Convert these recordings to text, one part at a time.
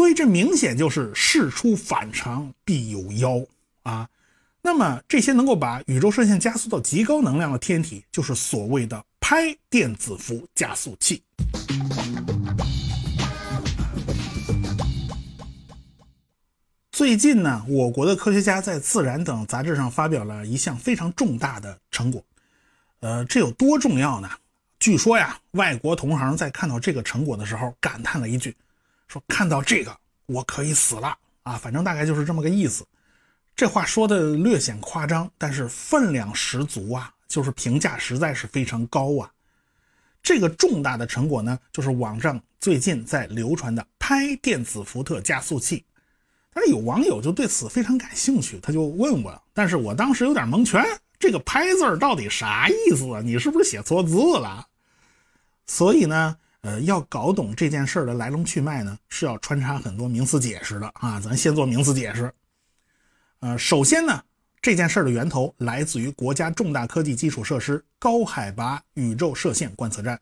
所以这明显就是事出反常必有妖啊。那么这些能够把宇宙射线加速到极高能量的天体，就是所谓的拍电子伏加速器。最近呢，我国的科学家在《自然》等杂志上发表了一项非常重大的成果。呃，这有多重要呢？据说呀，外国同行在看到这个成果的时候，感叹了一句：“说看到这个，我可以死了啊！”反正大概就是这么个意思。这话说的略显夸张，但是分量十足啊，就是评价实在是非常高啊。这个重大的成果呢，就是网上最近在流传的拍电子伏特加速器。但是有网友就对此非常感兴趣，他就问我，但是我当时有点蒙圈，这个“拍”字到底啥意思啊？你是不是写错字了？所以呢，呃，要搞懂这件事儿的来龙去脉呢，是要穿插很多名词解释的啊。咱先做名词解释。呃，首先呢，这件事儿的源头来自于国家重大科技基础设施高海拔宇宙射线观测站，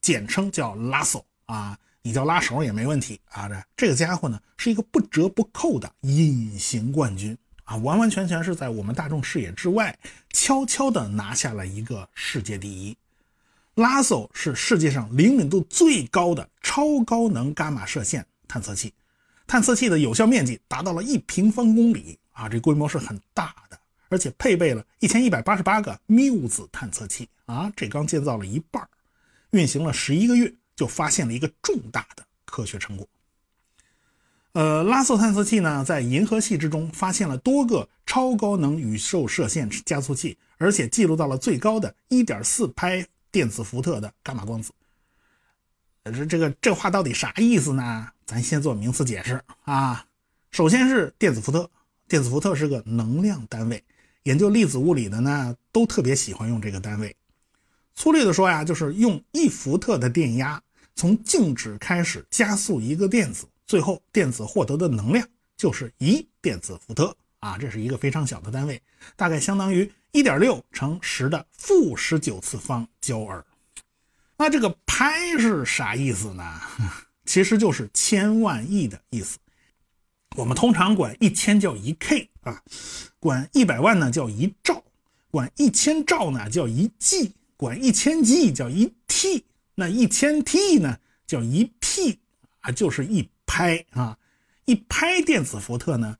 简称叫 LASO 啊。你叫拉手也没问题啊！这这个家伙呢，是一个不折不扣的隐形冠军啊，完完全全是在我们大众视野之外，悄悄地拿下了一个世界第一。拉索是世界上灵敏度最高的超高能伽马射线探测器，探测器的有效面积达到了一平方公里啊，这规模是很大的，而且配备了一千一百八十八个缪子探测器啊，这刚建造了一半，运行了十一个月。就发现了一个重大的科学成果。呃，拉索探测器呢，在银河系之中发现了多个超高能宇宙射线加速器，而且记录到了最高的1.4拍电子伏特的伽马光子。这这个这话到底啥意思呢？咱先做名词解释啊。首先是电子伏特，电子伏特是个能量单位，研究粒子物理的呢，都特别喜欢用这个单位。粗略的说呀，就是用一伏特的电压。从静止开始加速一个电子，最后电子获得的能量就是一电子伏特啊，这是一个非常小的单位，大概相当于一点六乘十的负十九次方焦耳。那这个拍是啥意思呢？其实就是千万亿的意思。我们通常管一千叫一 K 啊，管一百万呢叫一兆，管一千兆呢叫一 G，管一千 G 叫一 T。那一千 T 呢，叫一 P 啊，就是一拍啊，一拍电子伏特呢，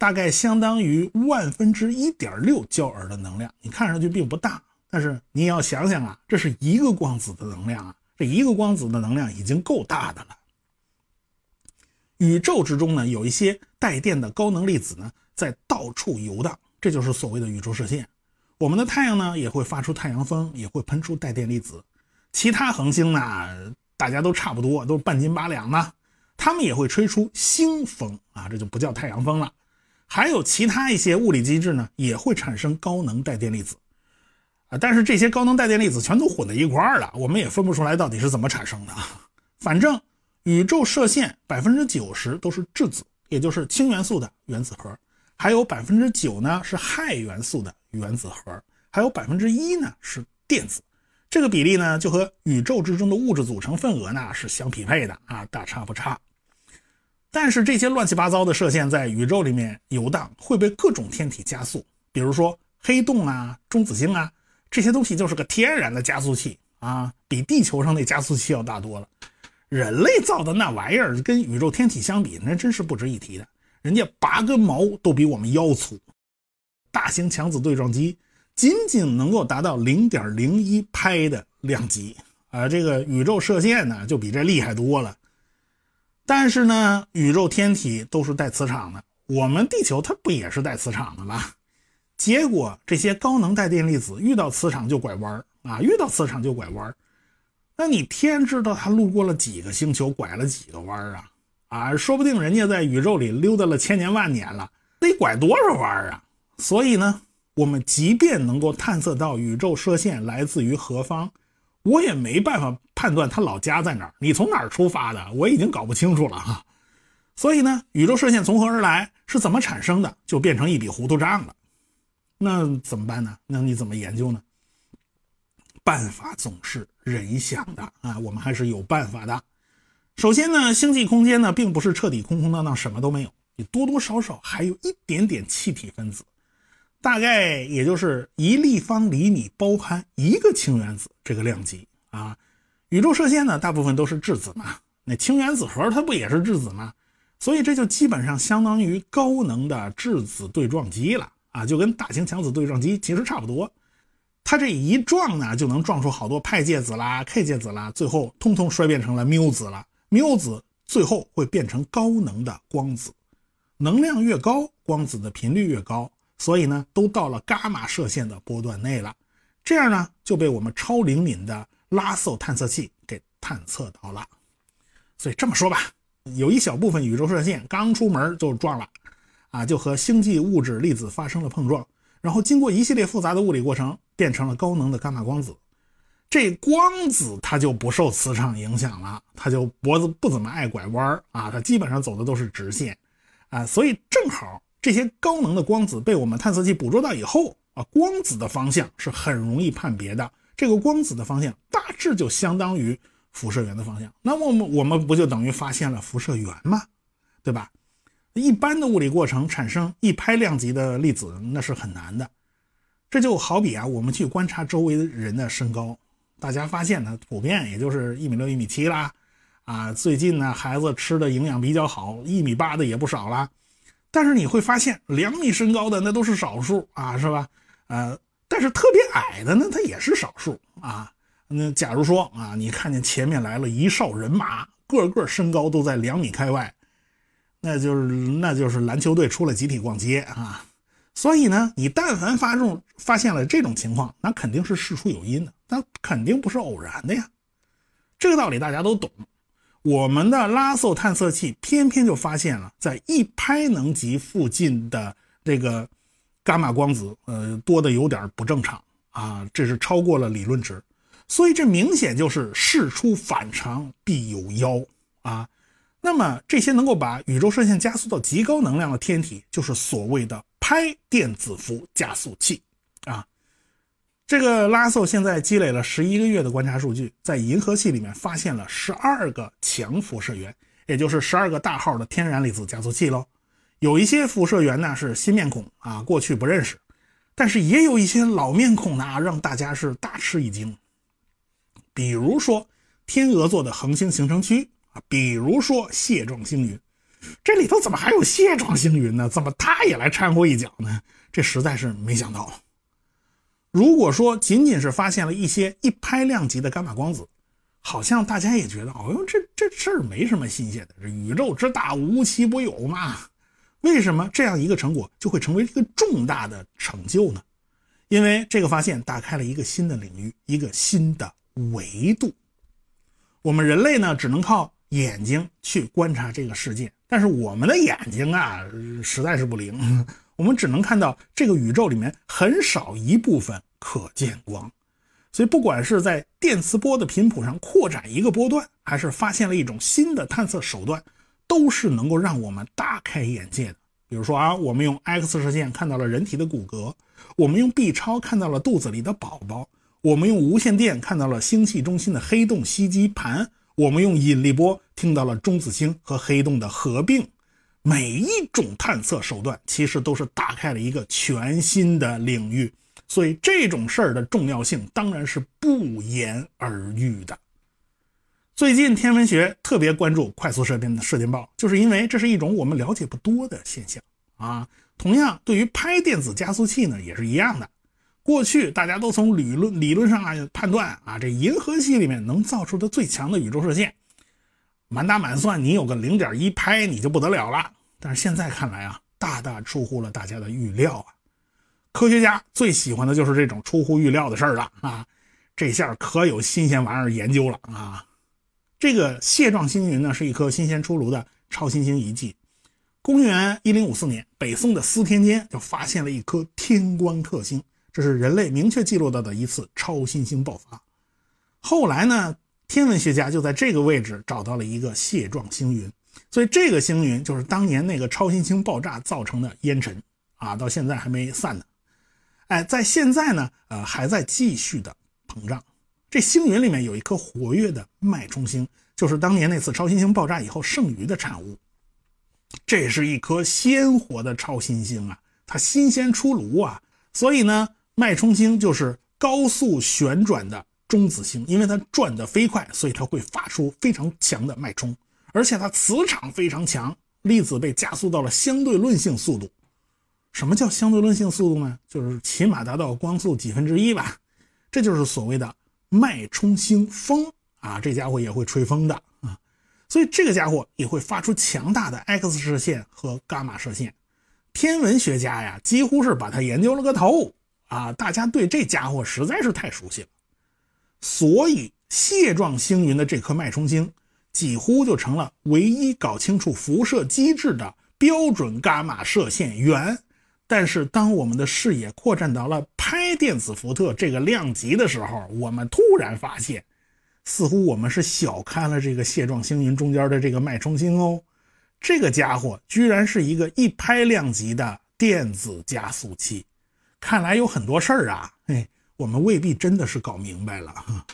大概相当于万分之一点六焦耳的能量。你看上去并不大，但是你要想想啊，这是一个光子的能量啊，这一个光子的能量已经够大的了。宇宙之中呢，有一些带电的高能粒子呢，在到处游荡，这就是所谓的宇宙射线。我们的太阳呢，也会发出太阳风，也会喷出带电粒子。其他恒星呢，大家都差不多，都半斤八两呢。它们也会吹出星风啊，这就不叫太阳风了。还有其他一些物理机制呢，也会产生高能带电粒子啊。但是这些高能带电粒子全都混在一块儿了，我们也分不出来到底是怎么产生的。反正宇宙射线百分之九十都是质子，也就是氢元素的原子核，还有百分之九呢是氦元素的原子核，还有百分之一呢是电子。这个比例呢，就和宇宙之中的物质组成份额呢是相匹配的啊，大差不差。但是这些乱七八糟的射线在宇宙里面游荡，会被各种天体加速，比如说黑洞啊、中子星啊，这些东西就是个天然的加速器啊，比地球上那加速器要大多了。人类造的那玩意儿跟宇宙天体相比，那真是不值一提的。人家拔根毛都比我们腰粗，大型强子对撞机。仅仅能够达到零点零一拍的量级啊，这个宇宙射线呢就比这厉害多了。但是呢，宇宙天体都是带磁场的，我们地球它不也是带磁场的吗？结果这些高能带电粒子遇到磁场就拐弯儿啊，遇到磁场就拐弯儿那你天知道它路过了几个星球，拐了几个弯儿啊？啊，说不定人家在宇宙里溜达了千年万年了，得拐多少弯儿啊？所以呢？我们即便能够探测到宇宙射线来自于何方，我也没办法判断他老家在哪儿。你从哪儿出发的，我已经搞不清楚了哈。所以呢，宇宙射线从何而来，是怎么产生的，就变成一笔糊涂账了。那怎么办呢？那你怎么研究呢？办法总是人想的啊，我们还是有办法的。首先呢，星际空间呢并不是彻底空空荡荡，什么都没有，你多多少少还有一点点气体分子，大概也就是一立方厘米包含一个氢原子这个量级啊。宇宙射线呢，大部分都是质子嘛，那氢原子核它不也是质子吗？所以这就基本上相当于高能的质子对撞机了啊，就跟大型强子对撞机其实差不多。它这一撞呢，就能撞出好多派介子啦、K 介子啦，最后通通衰变成了缪子了。缪子最后会变成高能的光子，能量越高，光子的频率越高，所以呢，都到了伽马射线的波段内了。这样呢，就被我们超灵敏的拉索探测器给探测到了。所以这么说吧。有一小部分宇宙射线刚出门就撞了，啊，就和星际物质粒子发生了碰撞，然后经过一系列复杂的物理过程，变成了高能的伽马光子。这光子它就不受磁场影响了，它就脖子不怎么爱拐弯啊，它基本上走的都是直线，啊，所以正好这些高能的光子被我们探测器捕捉到以后，啊，光子的方向是很容易判别的。这个光子的方向大致就相当于。辐射源的方向，那么我们我们不就等于发现了辐射源吗？对吧？一般的物理过程产生一拍量级的粒子，那是很难的。这就好比啊，我们去观察周围人的身高，大家发现呢，普遍也就是一米六、一米七啦。啊，最近呢，孩子吃的营养比较好，一米八的也不少啦。但是你会发现，两米身高的那都是少数啊，是吧？呃，但是特别矮的呢，它也是少数啊。那假如说啊，你看见前面来了一哨人马，个个身高都在两米开外，那就是那就是篮球队出来集体逛街啊。所以呢，你但凡发中发现了这种情况，那肯定是事出有因的，那肯定不是偶然的呀。这个道理大家都懂。我们的拉索探测器偏偏就发现了，在一拍能级附近的这个伽马光子，呃，多的有点不正常啊，这是超过了理论值。所以这明显就是事出反常必有妖啊！那么这些能够把宇宙射线加速到极高能量的天体，就是所谓的拍电子伏加速器啊。这个拉索现在积累了十一个月的观察数据，在银河系里面发现了十二个强辐射源，也就是十二个大号的天然粒子加速器喽。有一些辐射源呢是新面孔啊，过去不认识，但是也有一些老面孔呢，让大家是大吃一惊。比如说天鹅座的恒星形成区啊，比如说蟹状星云，这里头怎么还有蟹状星云呢？怎么它也来掺和一脚呢？这实在是没想到。如果说仅仅是发现了一些一拍量级的伽马光子，好像大家也觉得，哦哟，这这事儿没什么新鲜的，这宇宙之大无奇不有嘛。为什么这样一个成果就会成为一个重大的成就呢？因为这个发现打开了一个新的领域，一个新的。维度，我们人类呢只能靠眼睛去观察这个世界，但是我们的眼睛啊实在是不灵，我们只能看到这个宇宙里面很少一部分可见光，所以不管是在电磁波的频谱上扩展一个波段，还是发现了一种新的探测手段，都是能够让我们大开眼界的。比如说啊，我们用 X 射线看到了人体的骨骼，我们用 B 超看到了肚子里的宝宝。我们用无线电看到了星系中心的黑洞吸积盘，我们用引力波听到了中子星和黑洞的合并。每一种探测手段其实都是打开了一个全新的领域，所以这种事儿的重要性当然是不言而喻的。最近天文学特别关注快速射电的射电暴，就是因为这是一种我们了解不多的现象啊。同样，对于拍电子加速器呢，也是一样的。过去大家都从理论理论上啊判断啊，这银河系里面能造出的最强的宇宙射线，满打满算你有个零点一拍你就不得了了。但是现在看来啊，大大出乎了大家的预料啊。科学家最喜欢的就是这种出乎预料的事儿了啊，这下可有新鲜玩意儿研究了啊。这个蟹状星云呢，是一颗新鲜出炉的超新星遗迹。公元一零五四年，北宋的司天监就发现了一颗天光特星。这是人类明确记录到的一次超新星爆发。后来呢，天文学家就在这个位置找到了一个蟹状星云，所以这个星云就是当年那个超新星爆炸造成的烟尘啊，到现在还没散呢。哎，在现在呢，呃，还在继续的膨胀。这星云里面有一颗活跃的脉冲星，就是当年那次超新星爆炸以后剩余的产物。这是一颗鲜活的超新星啊，它新鲜出炉啊，所以呢，脉冲星就是高速旋转的中子星，因为它转得飞快，所以它会发出非常强的脉冲，而且它磁场非常强，粒子被加速到了相对论性速度。什么叫相对论性速度呢？就是起码达到光速几分之一吧，这就是所谓的脉冲星风啊，这家伙也会吹风的啊。所以这个家伙也会发出强大的 X 射线和伽马射线，天文学家呀几乎是把它研究了个头啊！大家对这家伙实在是太熟悉了，所以蟹状星云的这颗脉冲星几乎就成了唯一搞清楚辐射机制的标准伽马射线源。但是当我们的视野扩展到了拍电子伏特这个量级的时候，我们突然发现。似乎我们是小看了这个蟹状星云中间的这个脉冲星哦，这个家伙居然是一个一拍量级的电子加速器，看来有很多事儿啊，嘿，我们未必真的是搞明白了哈。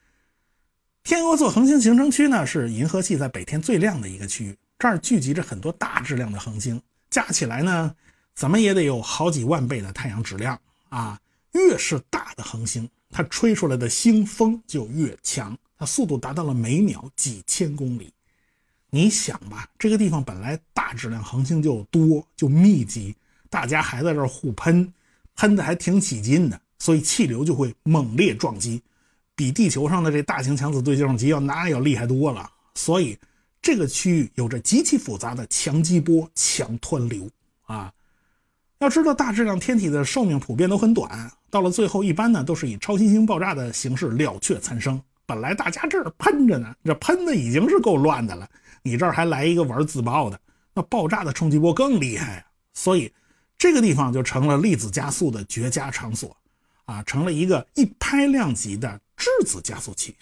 天鹅座恒星形成区呢，是银河系在北天最亮的一个区域，这儿聚集着很多大质量的恒星，加起来呢，怎么也得有好几万倍的太阳质量啊，越是大的恒星。它吹出来的星风就越强，它速度达到了每秒几千公里。你想吧，这个地方本来大质量恒星就多就密集，大家还在这儿互喷，喷的还挺起劲的，所以气流就会猛烈撞击，比地球上的这大型强子对撞机要那要厉害多了。所以这个区域有着极其复杂的强激波、强湍流啊。要知道，大质量天体的寿命普遍都很短，到了最后，一般呢都是以超新星爆炸的形式了却残生。本来大家这儿喷着呢，这喷的已经是够乱的了，你这儿还来一个玩自爆的，那爆炸的冲击波更厉害啊！所以这个地方就成了粒子加速的绝佳场所，啊，成了一个一拍量级的质子加速器。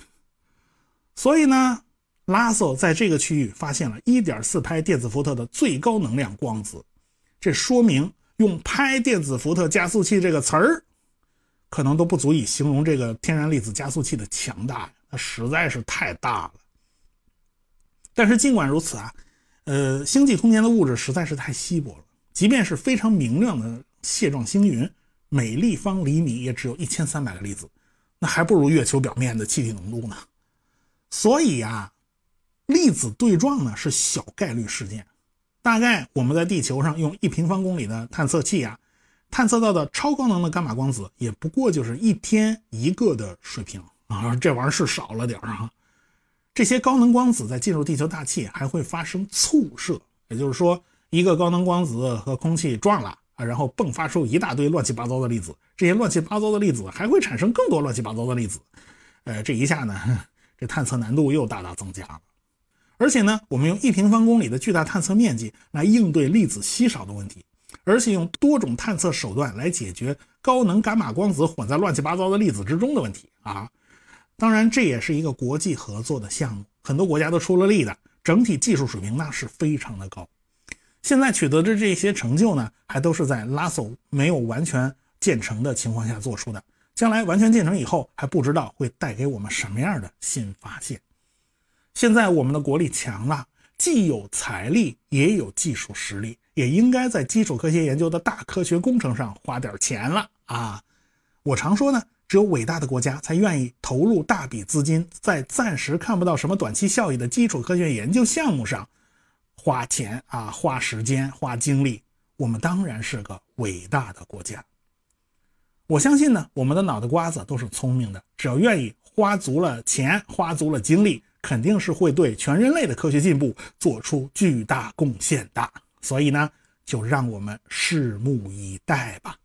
所以呢，拉索在这个区域发现了1.4拍电子伏特的最高能量光子，这说明。用“拍电子伏特加速器”这个词儿，可能都不足以形容这个天然粒子加速器的强大，它实在是太大了。但是尽管如此啊，呃，星际空间的物质实在是太稀薄了，即便是非常明亮的蟹状星云，每立方厘米也只有一千三百个粒子，那还不如月球表面的气体浓度呢。所以啊，粒子对撞呢是小概率事件。大概我们在地球上用一平方公里的探测器啊，探测到的超高能的伽马光子也不过就是一天一个的水平啊，这玩意儿是少了点儿啊。这些高能光子在进入地球大气还会发生簇射，也就是说，一个高能光子和空气撞了啊，然后迸发出一大堆乱七八糟的粒子，这些乱七八糟的粒子还会产生更多乱七八糟的粒子，呃，这一下呢，这探测难度又大大增加了。而且呢，我们用一平方公里的巨大探测面积来应对粒子稀少的问题，而且用多种探测手段来解决高能伽马光子混在乱七八糟的粒子之中的问题啊！当然，这也是一个国际合作的项目，很多国家都出了力的，整体技术水平那是非常的高。现在取得的这些成就呢，还都是在拉索没有完全建成的情况下做出的，将来完全建成以后，还不知道会带给我们什么样的新发现。现在我们的国力强了，既有财力，也有技术实力，也应该在基础科学研究的大科学工程上花点钱了啊！我常说呢，只有伟大的国家才愿意投入大笔资金，在暂时看不到什么短期效益的基础科学研究项目上花钱啊，花时间，花精力。我们当然是个伟大的国家。我相信呢，我们的脑袋瓜子都是聪明的，只要愿意花足了钱，花足了精力。肯定是会对全人类的科学进步做出巨大贡献的，所以呢，就让我们拭目以待吧。